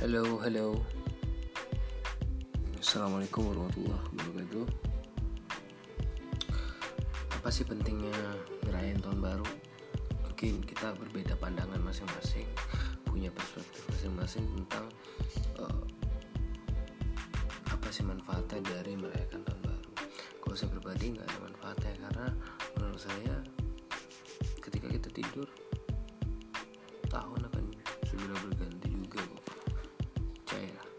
Halo, halo. Assalamualaikum warahmatullahi wabarakatuh. Apa sih pentingnya ngerayain tahun baru? Mungkin kita berbeda pandangan masing-masing, punya perspektif masing-masing tentang uh, apa sih manfaatnya dari merayakan tahun baru. Kalau saya pribadi nggak ada manfaatnya karena menurut saya ketika kita tidur tahun akan segera berganti Damn.